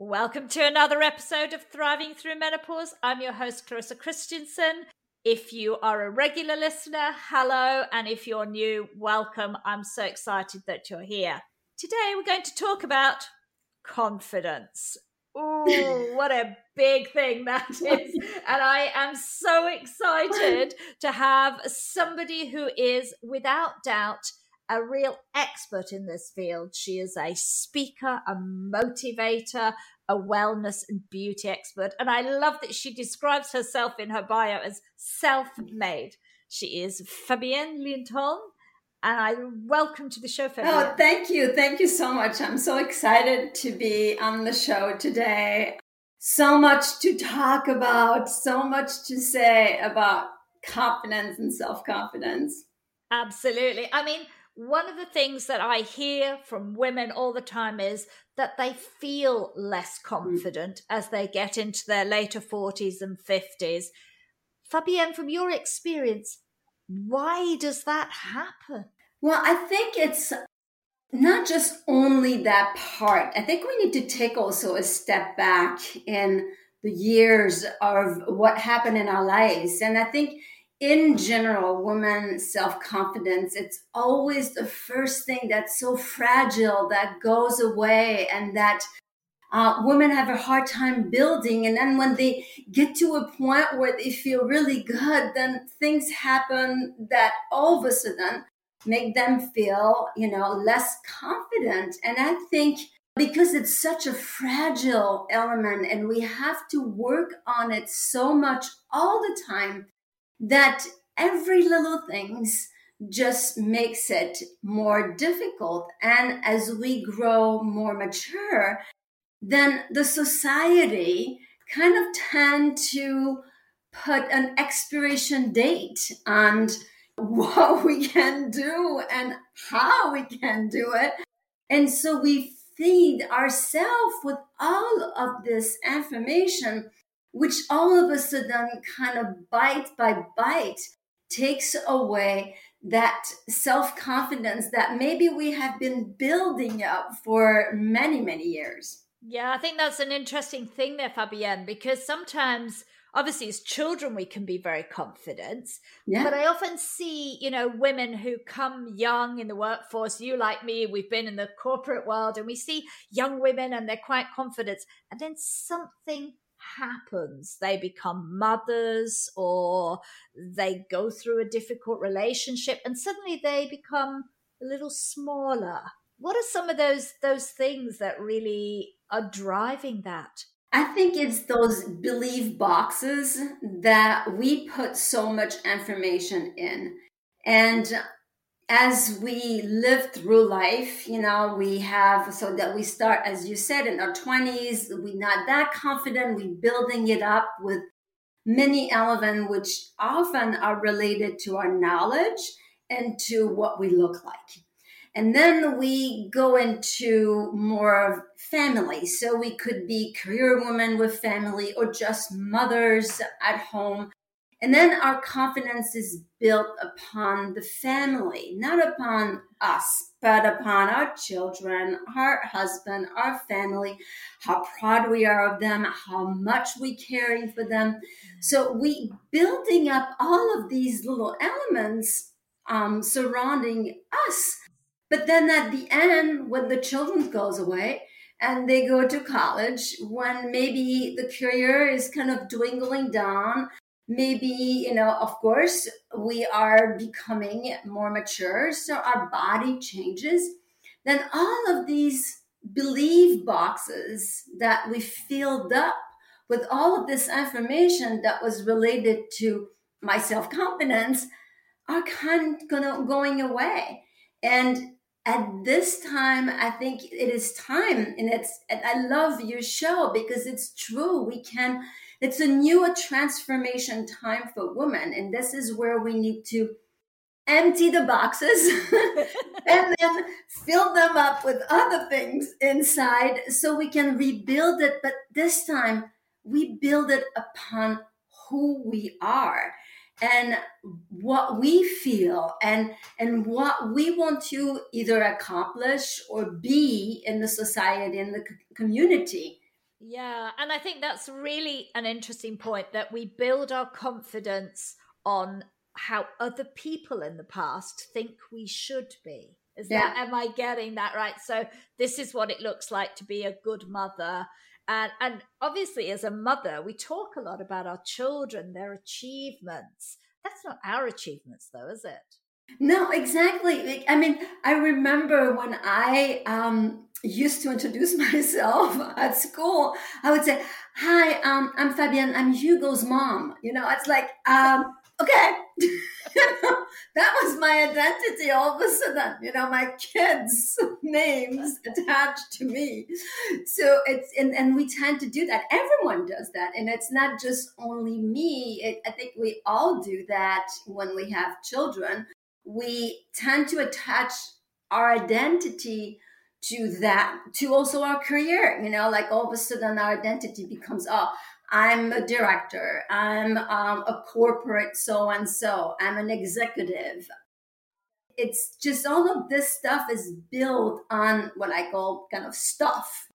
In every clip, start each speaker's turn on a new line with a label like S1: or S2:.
S1: Welcome to another episode of Thriving Through Menopause. I'm your host, Clarissa Kristjansson. If you are a regular listener, hello. And if you're new, welcome. I'm so excited that you're here. Today, we're going to talk about confidence. Oh, what a big thing that is. And I am so excited to have somebody who is, without doubt, a real expert in this field. She is a speaker, a motivator, a wellness and beauty expert. And I love that she describes herself in her bio as self made. She is Fabienne Lindholm. And I welcome to the show, Fabienne.
S2: Oh, thank you. Thank you so much. I'm so excited to be on the show today. So much to talk about, so much to say about confidence and self confidence.
S1: Absolutely. I mean, one of the things that I hear from women all the time is that they feel less confident as they get into their later 40s and 50s. Fabienne, from your experience, why does that happen?
S2: Well, I think it's not just only that part. I think we need to take also a step back in the years of what happened in our lives. And I think in general, women self confidence, it's always the first thing that's so fragile that goes away and that uh, women have a hard time building. And then when they get to a point where they feel really good, then things happen that all of a sudden make them feel, you know, less confident. And I think because it's such a fragile element and we have to work on it so much all the time that every little things just makes it more difficult. And as we grow more mature, then the society kind of tend to put an expiration date on what we can do and how we can do it. And so we feed ourselves with all of this information which all of a sudden kind of bite by bite takes away that self confidence that maybe we have been building up for many, many years.
S1: Yeah, I think that's an interesting thing there, Fabienne, because sometimes obviously as children we can be very confident yeah. but i often see you know women who come young in the workforce you like me we've been in the corporate world and we see young women and they're quite confident and then something happens. They become mothers or they go through a difficult relationship and suddenly they become a little smaller. What are some of those those things that really are driving that?
S2: I think it's those belief boxes that we put so much information in. And as we live through life, you know, we have so that we start, as you said, in our 20s, we're not that confident, we're building it up with many elements which often are related to our knowledge and to what we look like. And then we go into more of family. So we could be career women with family or just mothers at home and then our confidence is built upon the family, not upon us, but upon our children, our husband, our family, how proud we are of them, how much we caring for them. So we building up all of these little elements um, surrounding us. But then at the end, when the children goes away, and they go to college when maybe the career is kind of dwindling down maybe you know of course we are becoming more mature so our body changes. Then all of these belief boxes that we filled up with all of this information that was related to my self-confidence are kind of going away. And at this time i think it is time and it's i love your show because it's true. We can it's a new transformation time for women. And this is where we need to empty the boxes and then fill them up with other things inside so we can rebuild it. But this time, we build it upon who we are and what we feel and and what we want to either accomplish or be in the society in the community
S1: Yeah, and I think that's really an interesting point that we build our confidence on how other people in the past think we should be. Is yeah. that am I getting that right? So this is what it looks like to be a good mother. And and obviously as a mother, we talk a lot about our children, their achievements. That's not our achievements though, is it?
S2: No, exactly. I mean, I remember when I um, used to introduce myself at school, I would say, "Hi, um, I'm Fabienne. I'm Hugo's mom." You know, it's like, um, okay, that was my identity. All of a sudden, you know, my kids' names attached to me. So it's and, and we tend to do that. Everyone does that, and it's not just only me. It, I think we all do that when we have children we tend to attach our identity to that to also our career you know like all of a sudden our identity becomes oh i'm a director i'm um, a corporate so and so i'm an executive it's just all of this stuff is built on what i call kind of stuff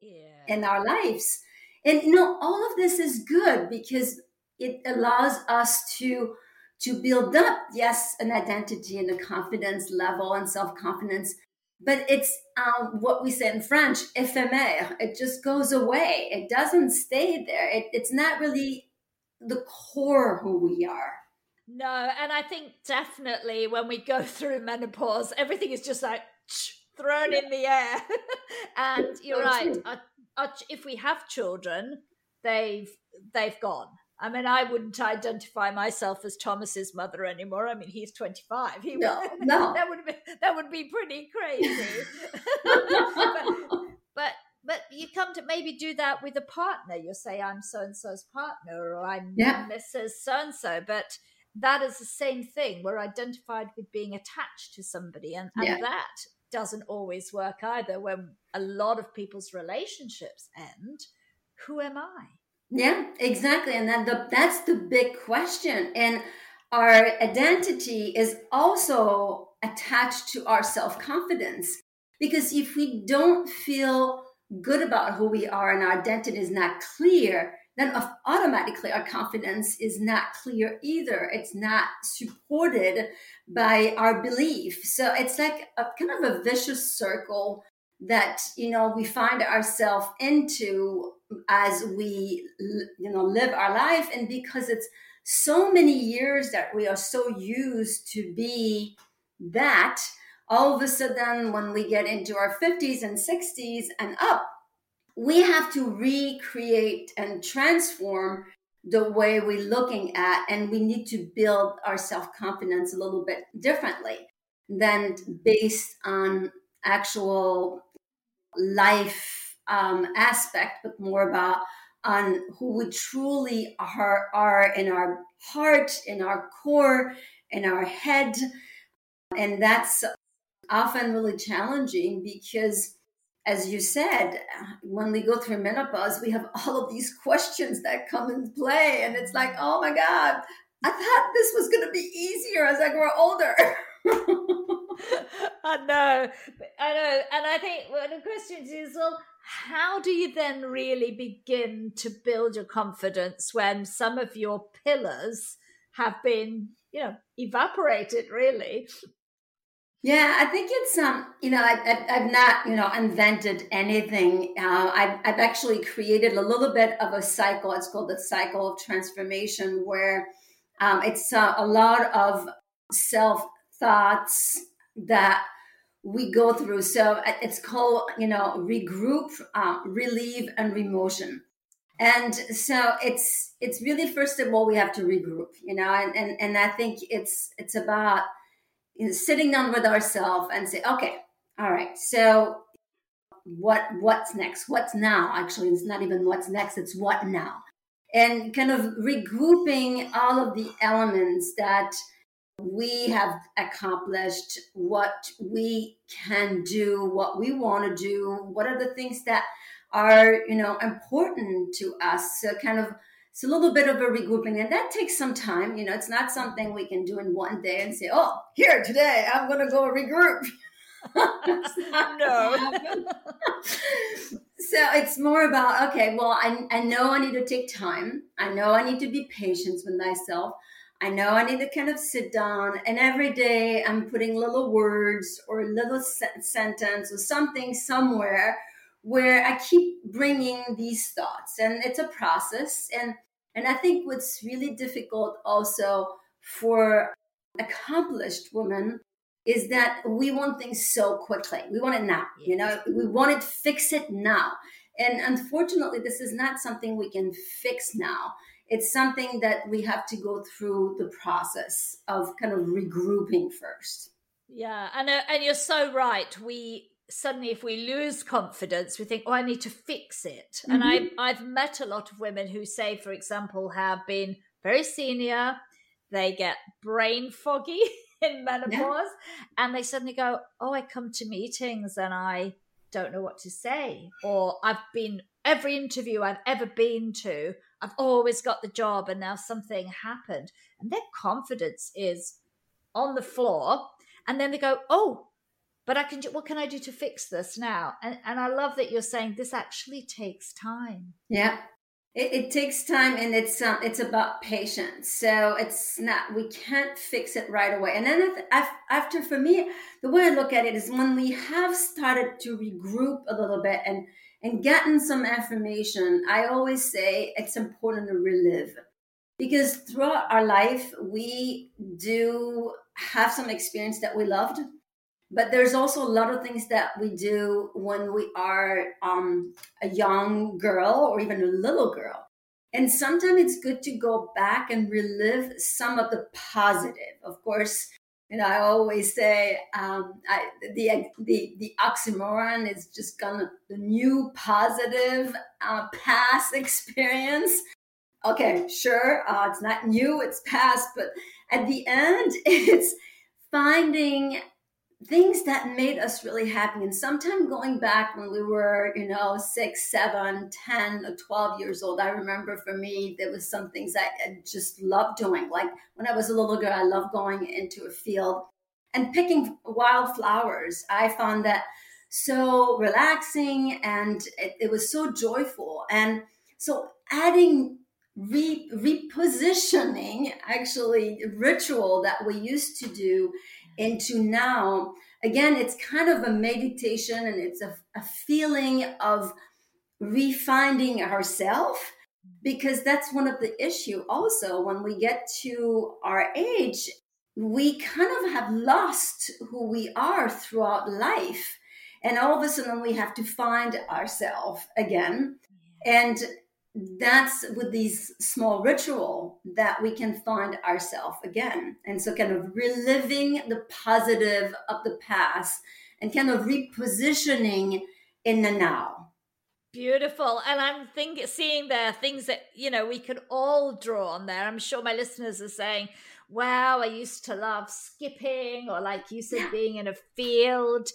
S2: yeah. in our lives and you know all of this is good because it allows us to to build up, yes, an identity and a confidence level and self confidence. But it's um, what we say in French, éphémère. It just goes away. It doesn't stay there. It, it's not really the core who we are.
S1: No, and I think definitely when we go through menopause, everything is just like thrown in the air. and you're right. if we have children, they've they've gone I mean, I wouldn't identify myself as Thomas's mother anymore. I mean, he's 25. He
S2: no, would, no.
S1: that would be that would be pretty crazy. but, but but you come to maybe do that with a partner. You say, I'm so and so's partner, or I'm yeah. Mrs. So and so. But that is the same thing. We're identified with being attached to somebody, and, and yeah. that doesn't always work either. When a lot of people's relationships end, who am I?
S2: Yeah, exactly. And then the, that's the big question. And our identity is also attached to our self confidence. Because if we don't feel good about who we are and our identity is not clear, then automatically our confidence is not clear either. It's not supported by our belief. So it's like a kind of a vicious circle that you know we find ourselves into as we you know live our life. And because it's so many years that we are so used to be that all of a sudden when we get into our 50s and 60s and up we have to recreate and transform the way we're looking at and we need to build our self-confidence a little bit differently than based on actual life um, aspect, but more about on who we truly are, are in our heart, in our core, in our head. And that's often really challenging because, as you said, when we go through menopause, we have all of these questions that come into play. And it's like, oh my God, I thought this was going to be easier as I grow older.
S1: I know, I know, and I think well, the question is, well, how do you then really begin to build your confidence when some of your pillars have been, you know, evaporated? Really.
S2: Yeah, I think it's um, you know, I, have not you know invented anything. Uh, I've I've actually created a little bit of a cycle. It's called the cycle of transformation, where um, it's uh, a lot of self thoughts that we go through. So uh, it's called, you know, regroup, uh, relieve, and remotion. And so it's it's really first of all we have to regroup, you know, and and, and I think it's it's about you know, sitting down with ourselves and say, okay, all right, so what what's next? What's now? Actually, it's not even what's next; it's what now, and kind of regrouping all of the elements that we have accomplished, what we can do, what we want to do, what are the things that are, you know, important to us. So kind of it's a little bit of a regrouping and that takes some time. You know, it's not something we can do in one day and say, oh, here today, I'm gonna go regroup.
S1: no.
S2: so it's more about okay, well, I, I know I need to take time. I know I need to be patient with myself. I know I need to kind of sit down, and every day I'm putting little words or a little se- sentence or something somewhere where I keep bringing these thoughts, and it's a process. And and I think what's really difficult also for accomplished women is that we want things so quickly. We want it now. You know, we want it fix it now. And unfortunately, this is not something we can fix now. It's something that we have to go through the process of kind of regrouping first.
S1: Yeah, and uh, and you're so right. We suddenly, if we lose confidence, we think, "Oh, I need to fix it." Mm-hmm. And I I've met a lot of women who say, for example, have been very senior, they get brain foggy in menopause yeah. and they suddenly go oh i come to meetings and i don't know what to say or i've been every interview i've ever been to i've always got the job and now something happened. And their confidence is on the floor. And then they go oh but i can Do, what can i do to fix this now? And and i love that you're saying this actually takes time.
S2: Yeah. It, it, takes time and it's um, it's about patience. So it's not we can't fix it right away. And then after for me the way i look at it is when we have started to regroup a little bit and and gotten some affirmation, i always say it's important to relive. Because throughout our life we do have some experience that we loved but there's also a lot of things that we do when we are um, a young girl or even a little girl. And sometimes it's good to go back and relive some of the positive. Of course you know i always say um, I, the, the the oxymoron is just gonna the new positive uh, past experience. Okay sure uh, it's not new it's past but at the end it's finding things that made us really happy. And sometime going back when we were, you know, six, seven, 10, or 12 years old, I remember for me, there was some things I just loved doing. Like when I was a little girl, I loved going into a field and picking wildflowers. I found that so relaxing and it, it was so joyful. And so adding re- repositioning actually ritual that we used to do into now. Again it's kind of a meditation and it's a, a feeling of refinding ourselves because that's one of the issue. Also when we get to our age we kind of have lost who we are throughout life. And all of a sudden we have to find ourselves again. And that's with these small ritual that we can find ourselves again. And so kind of reliving the positive of the past and kind of repositioning in the now.
S1: Beautiful. And i'm think seeing there things that you know we could all draw on there. I'm sure my listeners are saying wow i used to love skipping or like you said being in a field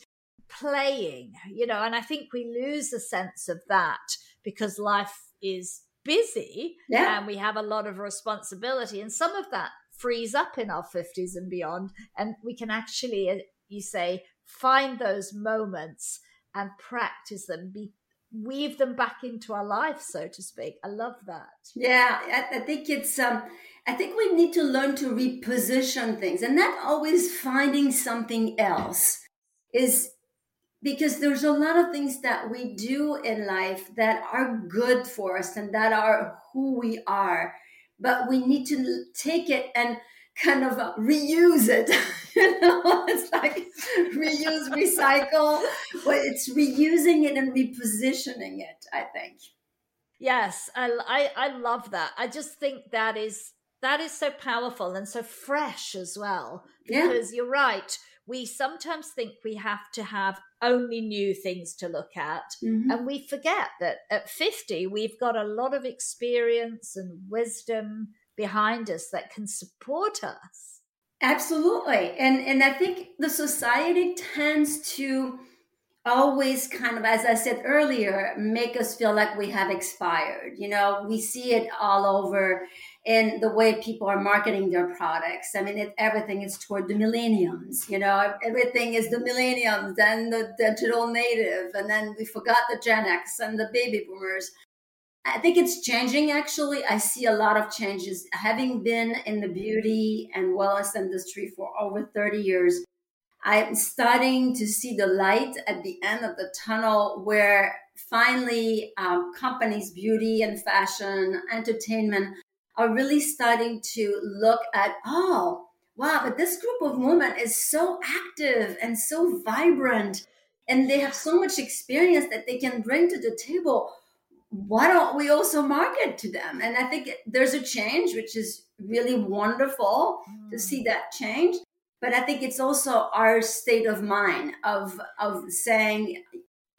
S1: playing you know and i think we lose a sense of that because life is busy yeah. and we have a lot of responsibility and some of that frees up in our 50s and beyond and we can actually uh, you say find those moments and practice them be weave them back into our life so to speak i love that
S2: yeah i, I think it's um i think we need to learn to reposition things and not always finding something else is because there's a lot of things that we do in life that are good for us and that are who we are but we need to take it and kind of reuse it. You know it's like reuse recycle but it's reusing it and repositioning it i think.
S1: Yes I, I i love that. I just think that is that is so powerful and so fresh as well. Because yeah. you're right we sometimes think we have to have only new things to look at. Mm-hmm. And we forget that at 50, we've got a lot of experience and wisdom behind us that can support us.
S2: Absolutely. And and I think the society tends to always kind of, as I said earlier, make us feel like we have expired. You know, we see it all over in the way people are marketing their products. I mean, it, everything is toward the millenniums. You know, everything is the millenniums and the digital native, and then we forgot the Gen X and the baby boomers. I think it's changing actually. I see a lot of changes. Having been in the beauty and wellness industry for over 30 years, I'm starting to see the light at the end of the tunnel where finally um, companies, beauty and fashion, entertainment are really starting to look at, oh, wow, but this group of women is so active and so vibrant and they have so much experience that they can bring to the table why don't we also market to them? And I think there's a change, which is really wonderful mm. to see that change. But I think it's also our state of mind of of saying,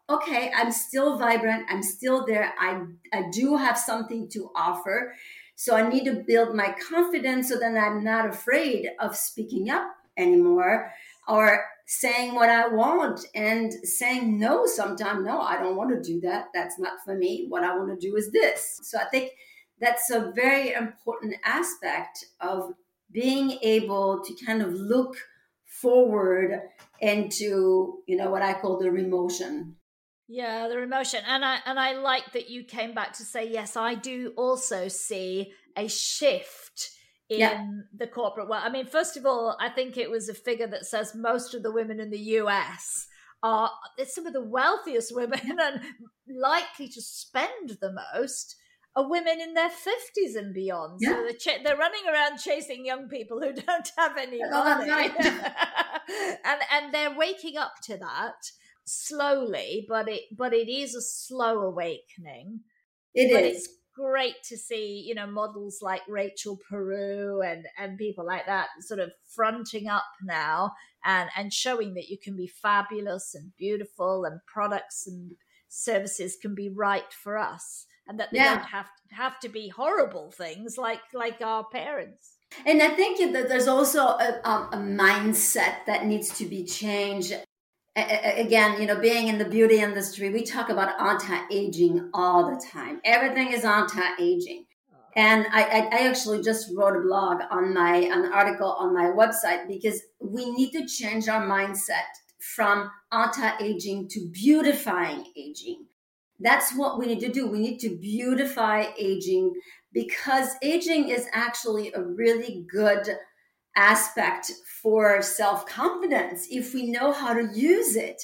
S2: okay, I'm still vibrant, I'm still there, I I do have something to offer. So I need to build my confidence so that I'm not afraid of speaking up anymore or saying what I want and saying no sometimes. No, I don't want to do that. That's not for me. What I want to do is this. So I think that's a very important aspect of being able to kind of look forward into, you know, what I call the remotion.
S1: Yeah, the remotion. And I and I like that you came back to say, yes, I do also see a shift in yeah. the corporate world. I mean, first of all, I think it was a figure that says most of the women in the US are some of the wealthiest women and likely to spend the most are women in their 50s and beyond. Yeah. So they're, ch- they're, running around chasing young people who don't have any money. Right. and and they're waking up to that slowly, but it but it is a slow awakening.
S2: It but is
S1: great to see, you know, models like Rachel Peru and and people like that sort of fronting up now and and showing that you can be fabulous and beautiful and products and services can be right for us and that they yeah. don't have to, have to be horrible things like like our parents.
S2: And I think that there's also a, um, a, mindset that needs to be changed again, you know, being in the beauty industry, we talk about anti-aging all the time. Everything is anti-aging. Oh. And I, I, I, actually just wrote a blog on my an article on my website because we need to change our mindset from anti-aging to beautifying aging. That's what we need to do. We need to beautify aging because aging is actually a really good aspect for self confidence if we know how to use it.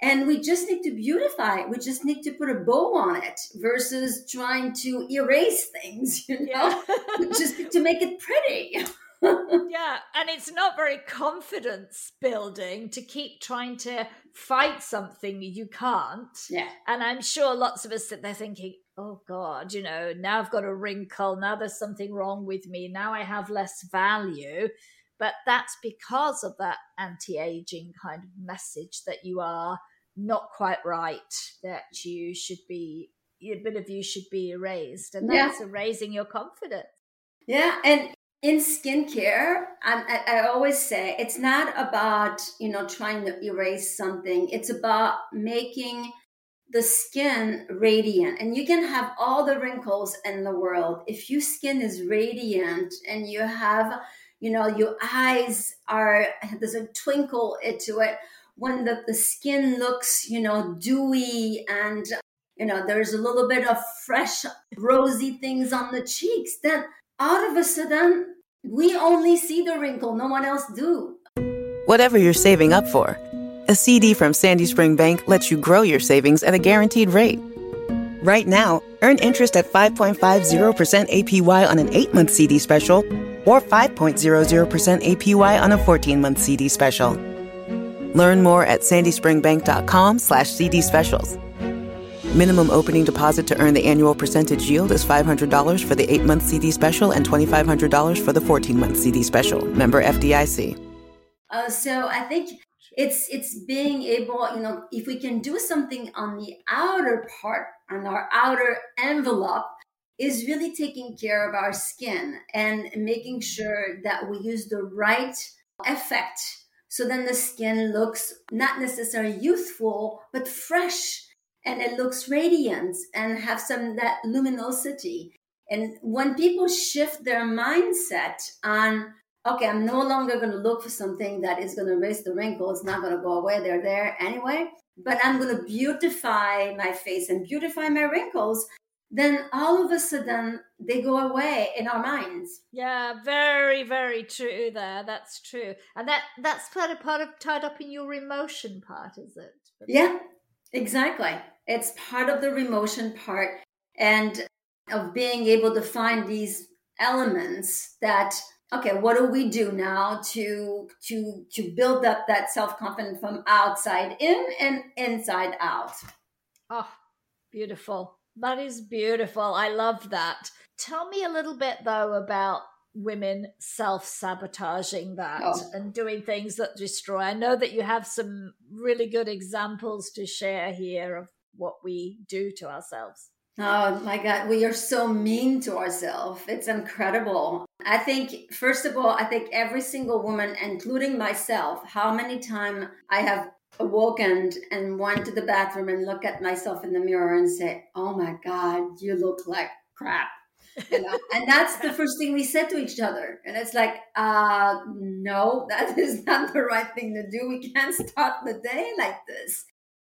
S2: And we just need to beautify it. We just need to put a bow on it versus trying to erase things, you know, yeah. just to make it pretty.
S1: yeah, and it's not very confidence building to keep trying to fight something you can't.
S2: Yeah.
S1: And I'm sure lots of us sit there thinking, oh God, you know, now I've got a wrinkle. Now there's something wrong with me. Now I have less value. But that's because of that anti aging kind of message that you are not quite right, that you should be, a bit of you should be erased. And that's yeah. erasing your confidence.
S2: Yeah. And in skincare, I, I, always say it's not about, you know, trying to erase something. It's about making the skin radiant and you can have all the wrinkles in the world if your skin is radiant and you have you know your eyes are there's a twinkle into it when the, the skin looks you know dewy and you know there's a little bit of fresh rosy things on the cheeks then out of a sudden we only see the wrinkle no one else do
S3: whatever you're saving up for a cd from sandy spring bank lets you grow your savings at a guaranteed rate right now earn interest at 5.50% apy on an 8-month cd special or 5.00% APY on a 14-month CD special. Learn more at sandyspringbank.com slash CD specials. Minimum opening deposit to earn the annual percentage yield is $500 for the 8-month CD special and $2,500 for the 14-month CD special. Member FDIC.
S2: Uh, so I think it's it's being able, you know, if we can do something on the outer part, on our outer envelope, is really taking care of our skin and making sure that we use the right effect So then the skin looks not necessarily youthful, but fresh and it looks radiant and have some that luminosity. And when people shift their mindset on, okay, I'm no longer going to look for something that is going to erase the wrinkles, it's not going to go away, they're there anyway, but I'm going to beautify my face and beautify my wrinkles, then all of a sudden they go away in our minds.
S1: Yeah, very, very true there. That's true. And that that's part of part of tied up in your emotion part, is it?
S2: Yeah, exactly. It's part of the remotion part and of being able to find these elements that okay what do we do now to to to build up that self-confidence from outside in and inside out?
S1: Oh beautiful. That is beautiful. I love that. Tell me a little bit though about women self-sabotaging that oh. and doing things that destroy. I know that you have some really good examples to share here of what we do to ourselves
S2: Oh my God, we are so mean to ourselves. It's incredible. I think, first of all, I think every single woman, including myself, how many times I have awoken and went to the bathroom and look at myself in the mirror and say, "Oh my God, you look like crap." You know, and that's the first thing we said to each other. And it's like, uh, no, that is not the right thing to do. We can't start the day like this.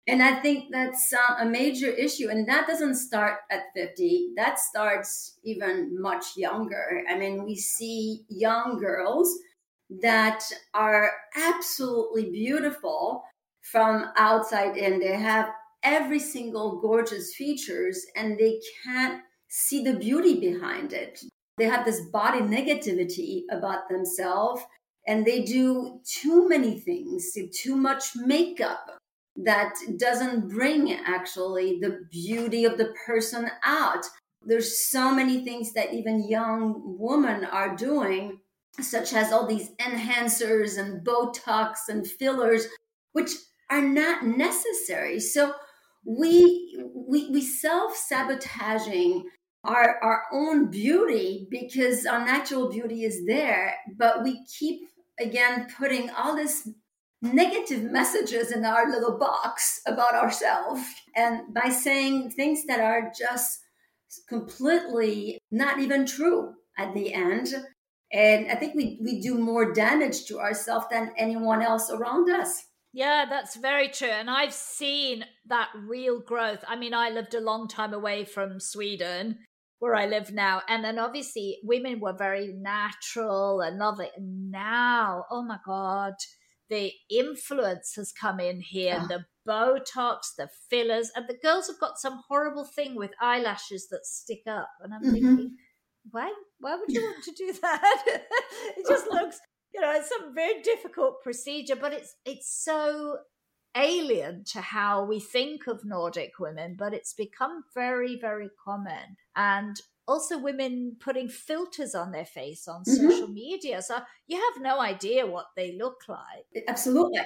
S2: And I think that's uh, a major issue. And that doesn't start at 50, that starts even much younger. I mean, we see young girls that are absolutely beautiful from outside in. They have every single gorgeous features and they can't see the beauty behind it. They have this body negativity about themselves and they do too many things, too much makeup, that doesn't bring actually the beauty of the person out. There's so many things that even young women are doing, such as all these enhancers and Botox and fillers, which are not necessary. So we we, we self-sabotaging our, our own beauty because our natural beauty is there, but we keep again putting all this negative messages in our little box about ourselves. And by saying things that are just completely not even true at the end. And i think we, we do more damage to ourselves than anyone else around us.
S1: Yeah that's very true. And i've seen that real growth. I mean i lived a long time away from sweden where I live now. And then obviously women were very natural and lovely. And now, oh my God, the influence has come in here, oh. the Botox, the fillers, and the girls have got some horrible thing with eyelashes that stick up. And I'm mm-hmm. thinking, why why would you want to do that? it just looks, you know, it's some very difficult procedure, but it's it's so alien to how we think of Nordic women, but it's become very, very common. And also women putting filters on their face on mm-hmm. social media. So you have no idea what they look like.
S2: Absolutely.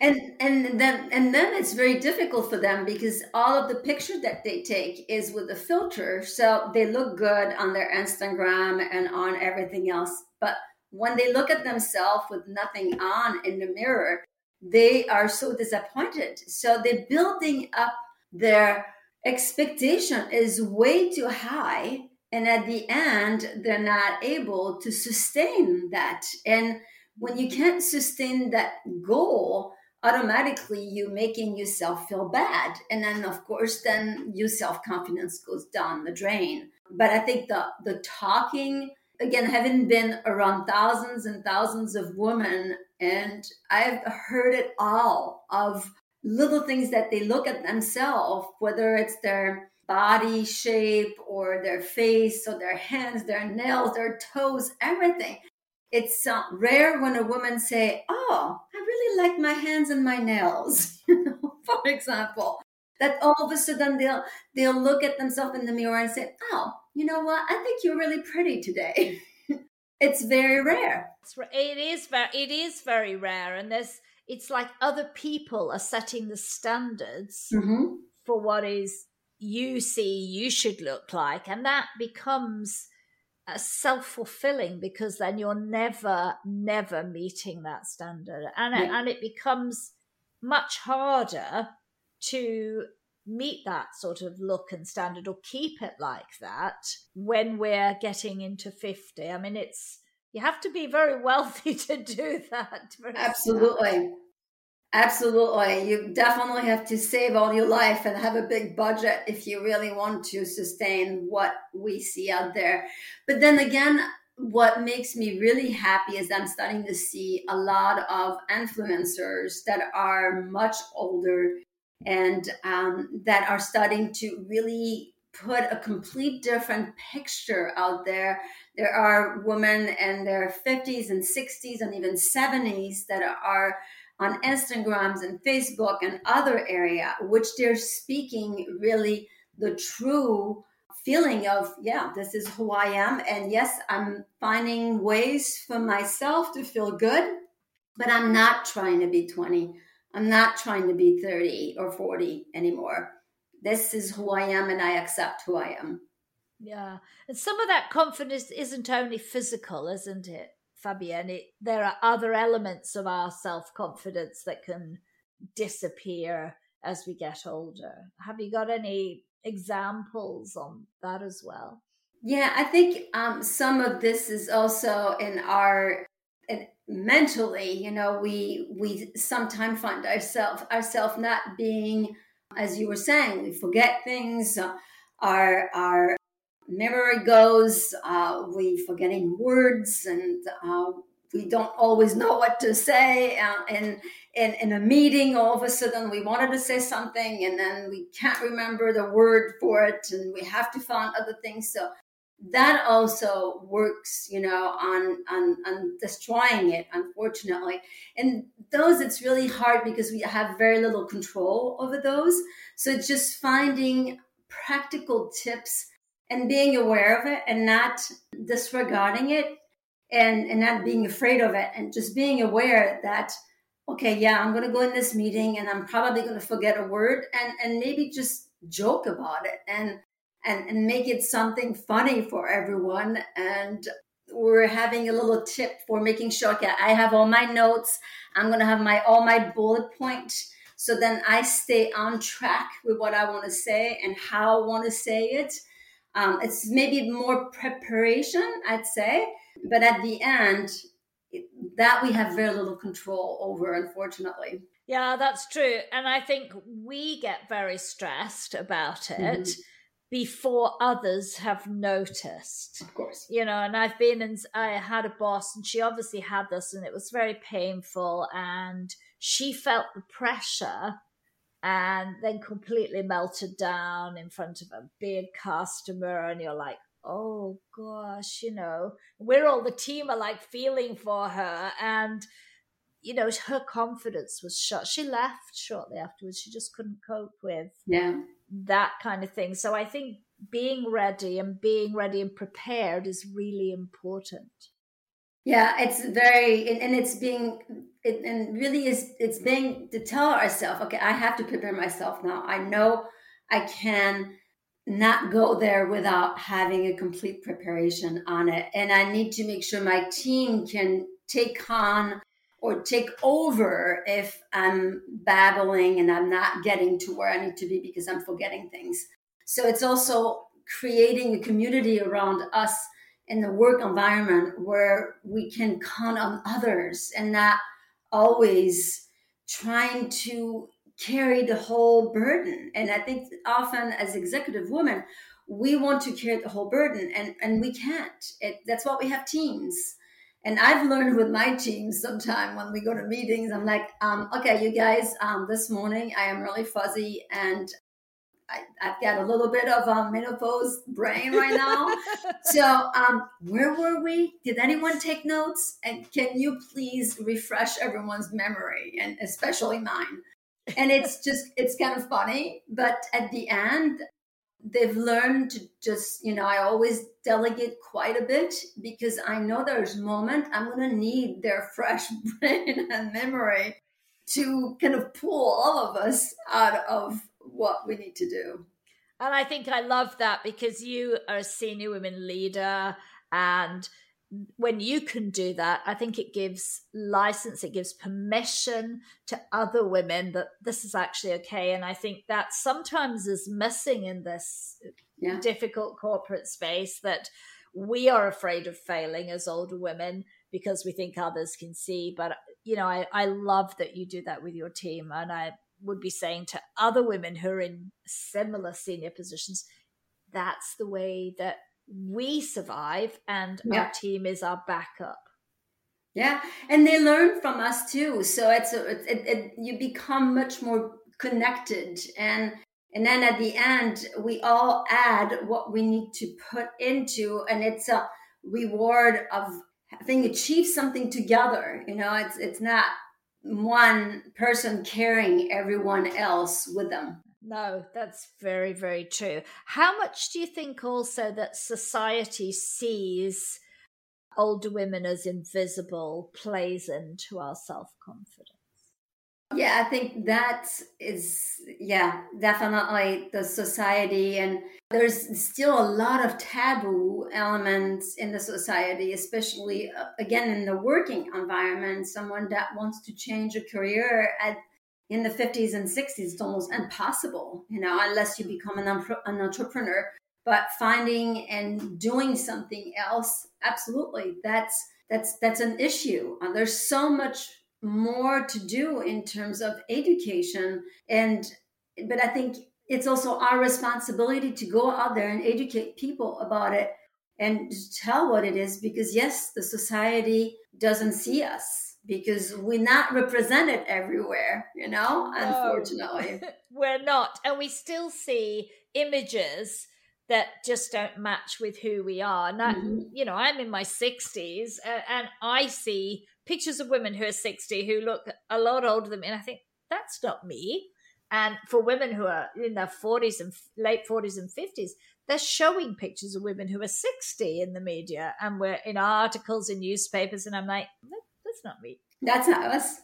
S2: And and then and then it's very difficult for them because all of the picture that they take is with a filter. So they look good on their Instagram and on everything else. But when they look at themselves with nothing on in the mirror, they are so disappointed. So they're building up their expectation is way too high and at the end they're not able to sustain that. And when you can't sustain that goal automatically you're making yourself feel bad. And then of course then your self-confidence goes down the drain. But i think the the talking again having been around thousands and thousands of women and i've heard it all of little things that they look at themselves whether it's their body shape or their face or their hands, their nails, their toes, everything. It's uh, rare when a woman say, "Oh, I really like my hands and my nails," for example. That all of a sudden they'll they'll look at themselves in the mirror and say, "Oh, you know what? I think you're really pretty today." it's very rare.
S1: It is very it is very rare, and there's it's like other people are setting the standards mm-hmm. for what is you see you should look like and that becomes uh, self-fulfilling because then you're never never meeting that standard. And it, and it becomes much harder to meet that sort of look and standard or keep it like that when we're getting into 50 i mean it's you have to be very wealthy to do that
S2: absolutely absolutely you definitely have to save all your life and have a big budget if you really want to sustain what we see out there but then again what makes me really happy is I'm starting to see a lot of influencers that are much older and um, that are starting to really put a complete different picture out there. There are women in their 50s and 60s and even 70s that are on Instagrams and Facebook and other area, which they're speaking really the true feeling of, yeah, this is who I am. And yes, I'm finding ways for myself to feel good, but I'm not trying to be 20. I'm not trying to be 30 or 40 anymore. This is who I am and I accept who I am.
S1: Yeah. And some of that confidence isn't only physical, isn't it, Fabienne? It, there are other elements of our self confidence that can disappear as we get older. Have you got any examples on that as well?
S2: Yeah, I think um, some of this is also in our in mentally. You know, we we sometimes find ourselves ourselves not being, as you were saying, we forget things. Uh, our our memory goes. Uh, we forgetting words, and uh, we don't always know what to say. Uh, in in in a meeting, all of a sudden we wanted to say something, and then we can't remember the word for it, and we have to find other things. So that also works you know on on on destroying it unfortunately and those it's really hard because we have very little control over those so just finding practical tips and being aware of it and not disregarding it and and not being afraid of it and just being aware that okay yeah i'm going to go in this meeting and i'm probably going to forget a word and and maybe just joke about it and and, and make it something funny for everyone. And we're having a little tip for making sure okay, I have all my notes. I'm gonna have my all my bullet points. So then I stay on track with what I want to say and how I want to say it. Um, it's maybe more preparation, I'd say, but at the end, that we have very little control over, unfortunately.
S1: Yeah, that's true. And I think we get very stressed about it. Mm-hmm before others have noticed.
S2: Of course.
S1: You know, and I've been and I had a boss and she obviously had this and it was very painful and she felt the pressure and then completely melted down in front of a big customer and you're like, oh gosh, you know, we're all the team are like feeling for her and you know, her confidence was shot. She left shortly afterwards. She just couldn't cope with
S2: yeah
S1: that kind of thing. So I think being ready and being ready and prepared is really important.
S2: Yeah, it's very, and it's being, it, and really is, it's being to tell ourselves, okay, I have to prepare myself now. I know I can not go there without having a complete preparation on it. And I need to make sure my team can take on or take over if I'm babbling and I'm not getting to where I need to be because I'm forgetting things. So it's also creating a community around us in the work environment where we can count on others and not always trying to carry the whole burden. And I think often as executive women, we want to carry the whole burden and, and we can't. It, that's why we have teams and I've learned with my team sometime when we go to meetings, I'm like, um, okay, you guys, um, this morning I am really fuzzy and I, have got a little bit of a menopause brain right now. so, um, where were we? Did anyone take notes? And can you please refresh everyone's memory and especially mine? And it's just, it's kind of funny. But at the end, they've learned to just you know i always delegate quite a bit because i know there's a moment i'm going to need their fresh brain and memory to kind of pull all of us out of what we need to do
S1: and i think i love that because you are a senior women leader And when you can do that, I think it gives license, it gives permission to other women that this is actually okay. And I think that sometimes is missing in this yeah. difficult corporate space that we are afraid of failing as older women because we think others can see. But, you know, I, I love that you do that with your team. And I would be saying to other women who are in similar senior positions, that's the way that we survive and yeah. our team is our backup.
S2: Yeah, and they learn from us too. So it's a, it, it, you become much more connected, and and then at the end we all add what we need to put into, and it's a reward of having achieved something together. You know, it's it's not one person carrying everyone else with them.
S1: No, that's very, very true. How much do you think also that society sees older women as invisible plays into our self confidence?
S2: Yeah, I think that is, yeah, definitely the society. And there's still a lot of taboo elements in the society, especially uh, again in the working environment. Someone that wants to change a career at in the 50s and 60s it's almost impossible you know unless you become an, an entrepreneur but finding and doing something else absolutely that's that's that's an issue uh, there's so much more to do in terms of education and but i think it's also our responsibility to go out there and educate people about it and tell what it is because yes the society doesn't see us because we're not represented everywhere, you know, no, unfortunately.
S1: we're not. And we still see images that just don't match with who we are. Now, mm-hmm. you know, I'm in my 60s and, and I see pictures of women who are 60 who look a lot older than me. And I think, that's not me. And for women who are in their 40s and late 40s and 50s, they're showing pictures of women who are 60 in the media and we're in articles in newspapers. And I'm like, that's not me.
S2: That's not us.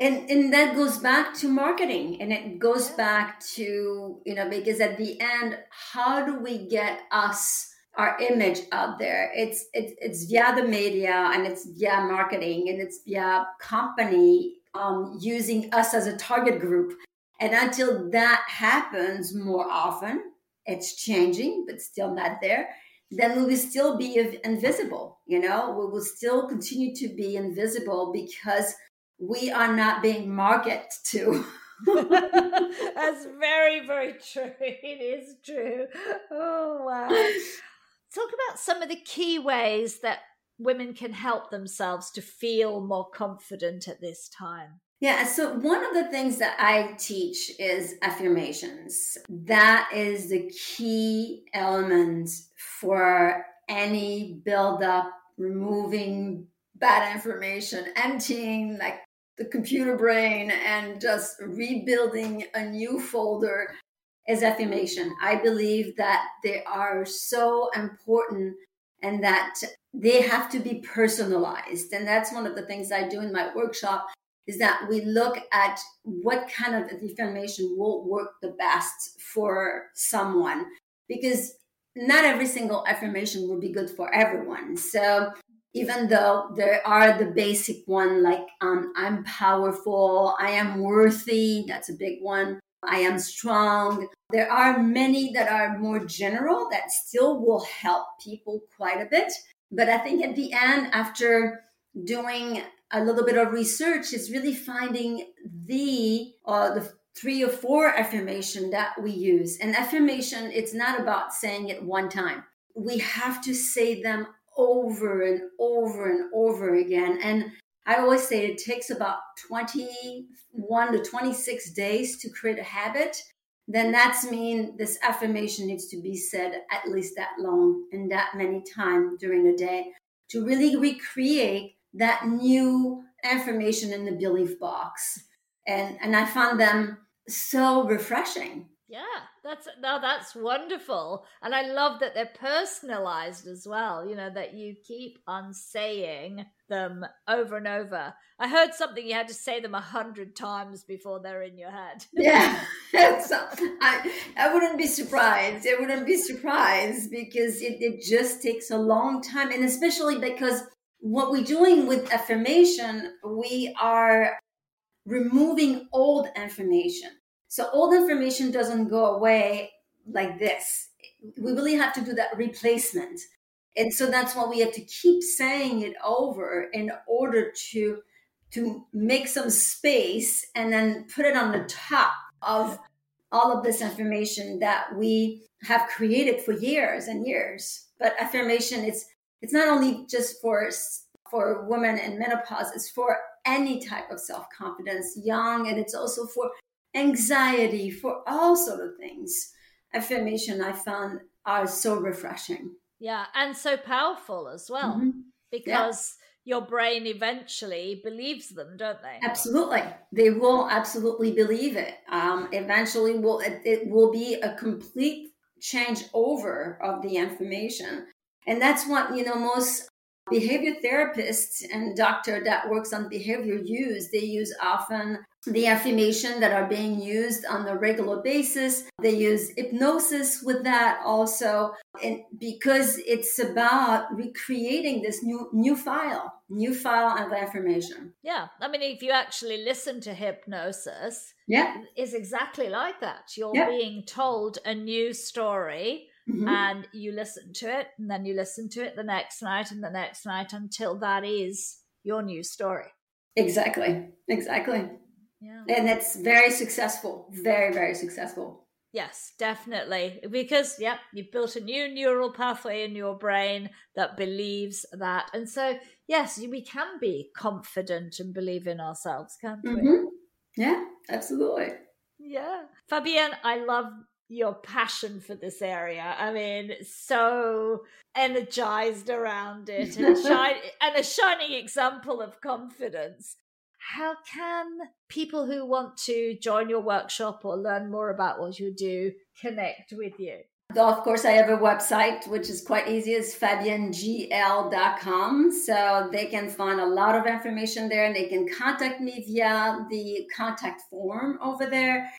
S2: And and that goes back to marketing and it goes back to, you know, because at the end, how do we get us our image out there? It's it's it's via the media and it's via marketing and it's via company um, using us as a target group. And until that happens more often, it's changing, but still not there then we will still be invisible. You know, we will still continue to be invisible because we are not being marketed to.
S1: That's very, very true. It is true. Oh, wow. Talk about some of the key ways that women can help themselves to feel more confident at this time.
S2: Yeah, so one of the things that I teach is affirmations. That is the key element for any buildup, removing bad information, emptying like the computer brain and just rebuilding a new folder is affirmation. I believe that they are so important and that they have to be personalized. And that's one of the things I do in my workshop is that we look at what kind of affirmation will work the best for someone because not every single affirmation will be good for everyone. So even though there are the basic one like um, I'm powerful, I am worthy, that's a big one. I am strong. There are many that are more general that still will help people quite a bit. But I think at the end, after doing a little bit of research is really finding the uh, the three or four affirmation that we use. And affirmation, it's not about saying it one time. We have to say them over and over and over again. And I always say it takes about 21 to 26 days to create a habit. Then that's mean this affirmation needs to be said at least that long and that many times during the day to really recreate that new information in the belief box. And, and I found them so refreshing.
S1: Yeah, that's now that's wonderful, and I love that they're personalized as well. You know that you keep on saying them over and over. I heard something you had to say them a hundred times before they're in your head.
S2: Yeah, I I wouldn't be surprised. I wouldn't be surprised because it, it just takes a long time, and especially because what we're doing with affirmation, we are removing old information so old information doesn't go away like this. We really have to do that replacement. And so that's why we have to keep saying it over in order to to make some space and then put it on the top of all of this information that we have created for years and years. But affirmation it's it's not only just for for women in menopause, it's for any type of self-confidence, young, and it's also for anxiety, for all sort of things. Affirmation I found are so refreshing.
S1: Yeah, and so powerful as well. Mm-hmm. Because yeah. your brain eventually believes them, don't they?
S2: Absolutely. They will absolutely believe it. Um, eventually will it, it will be a complete change over of the information. And that's what, you know, most behavior therapists and doctor that works on behavior use. They use often the affirmation that are being used on a regular basis. They use hypnosis with that also. And because it's about recreating this new new file, new file of affirmation.
S1: Yeah. I mean if you actually listen to hypnosis,
S2: yeah.
S1: is exactly like that. You're yeah. being told a new story. Mm-hmm. And you listen to it, and then you listen to it the next night and the next night until that is your new story.
S2: Exactly. Exactly. Yeah. And it's very successful, very, very successful.
S1: Yes, definitely. Because, yep, you've built a new neural pathway in your brain that believes that. And so, yes, we can be confident and believe in ourselves, can't we?
S2: Mm-hmm. Yeah, absolutely.
S1: Yeah. Fabienne, I love your passion for this area. I mean, so energized around it and, shine, and a shining example of confidence how can people who want to join your workshop or learn more about what you do connect with you?
S2: Of course, I have a website which is quite easy. It's fabiennegl.com. So they can find a lot of information there and they can contact me via the contact form over there.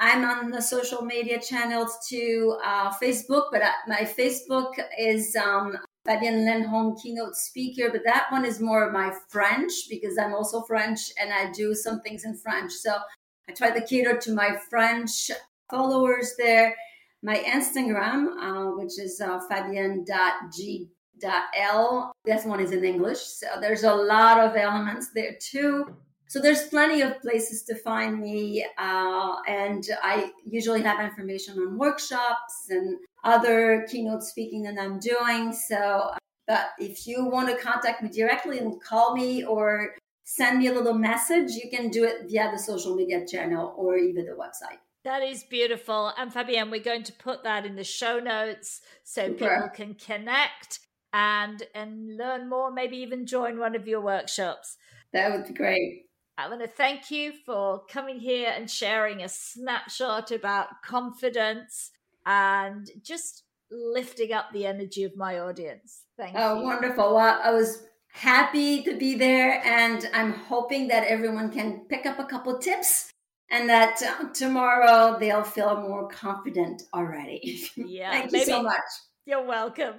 S2: I'm on the social media channels too, uh, Facebook, but uh, my Facebook is um, Fabienne Lindholm keynote speaker, but that one is more of my French because I'm also French and I do some things in French. So I try to cater to my French followers there. My Instagram, uh, which is uh, fabienne.g.l, this one is in English. So there's a lot of elements there too. So there's plenty of places to find me, uh, and I usually have information on workshops and other keynote speaking that I'm doing. So, but if you want to contact me directly and call me or send me a little message, you can do it via the social media channel or even the website.
S1: That is beautiful. And Fabienne, we're going to put that in the show notes so people can connect and and learn more, maybe even join one of your workshops.
S2: That would be great.
S1: I want to thank you for coming here and sharing a snapshot about confidence and just lifting up the energy of my audience. Thank
S2: oh,
S1: you.
S2: Oh, wonderful. Well, I was happy to be there, and I'm hoping that everyone can pick up a couple tips and that uh, tomorrow they'll feel more confident already.
S1: Yeah.
S2: Thank you so much.
S1: You're welcome.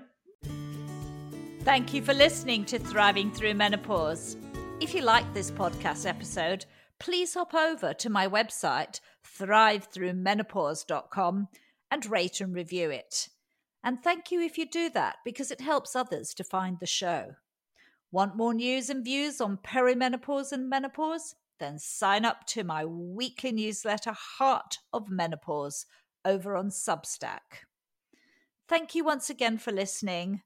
S1: Thank you for listening to Thriving Through Menopause. If you like this podcast episode, please hop over to my website, thrivethroughmenopause.com, and rate and review it. And thank you if you do that because it helps others to find the show. Want more news and views on perimenopause and menopause? Then sign up to my weekly newsletter, Heart of Menopause, over on Substack. Thank you once again for listening,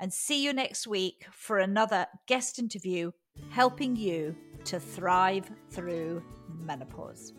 S1: and see you next week for another guest interview helping you to thrive through menopause.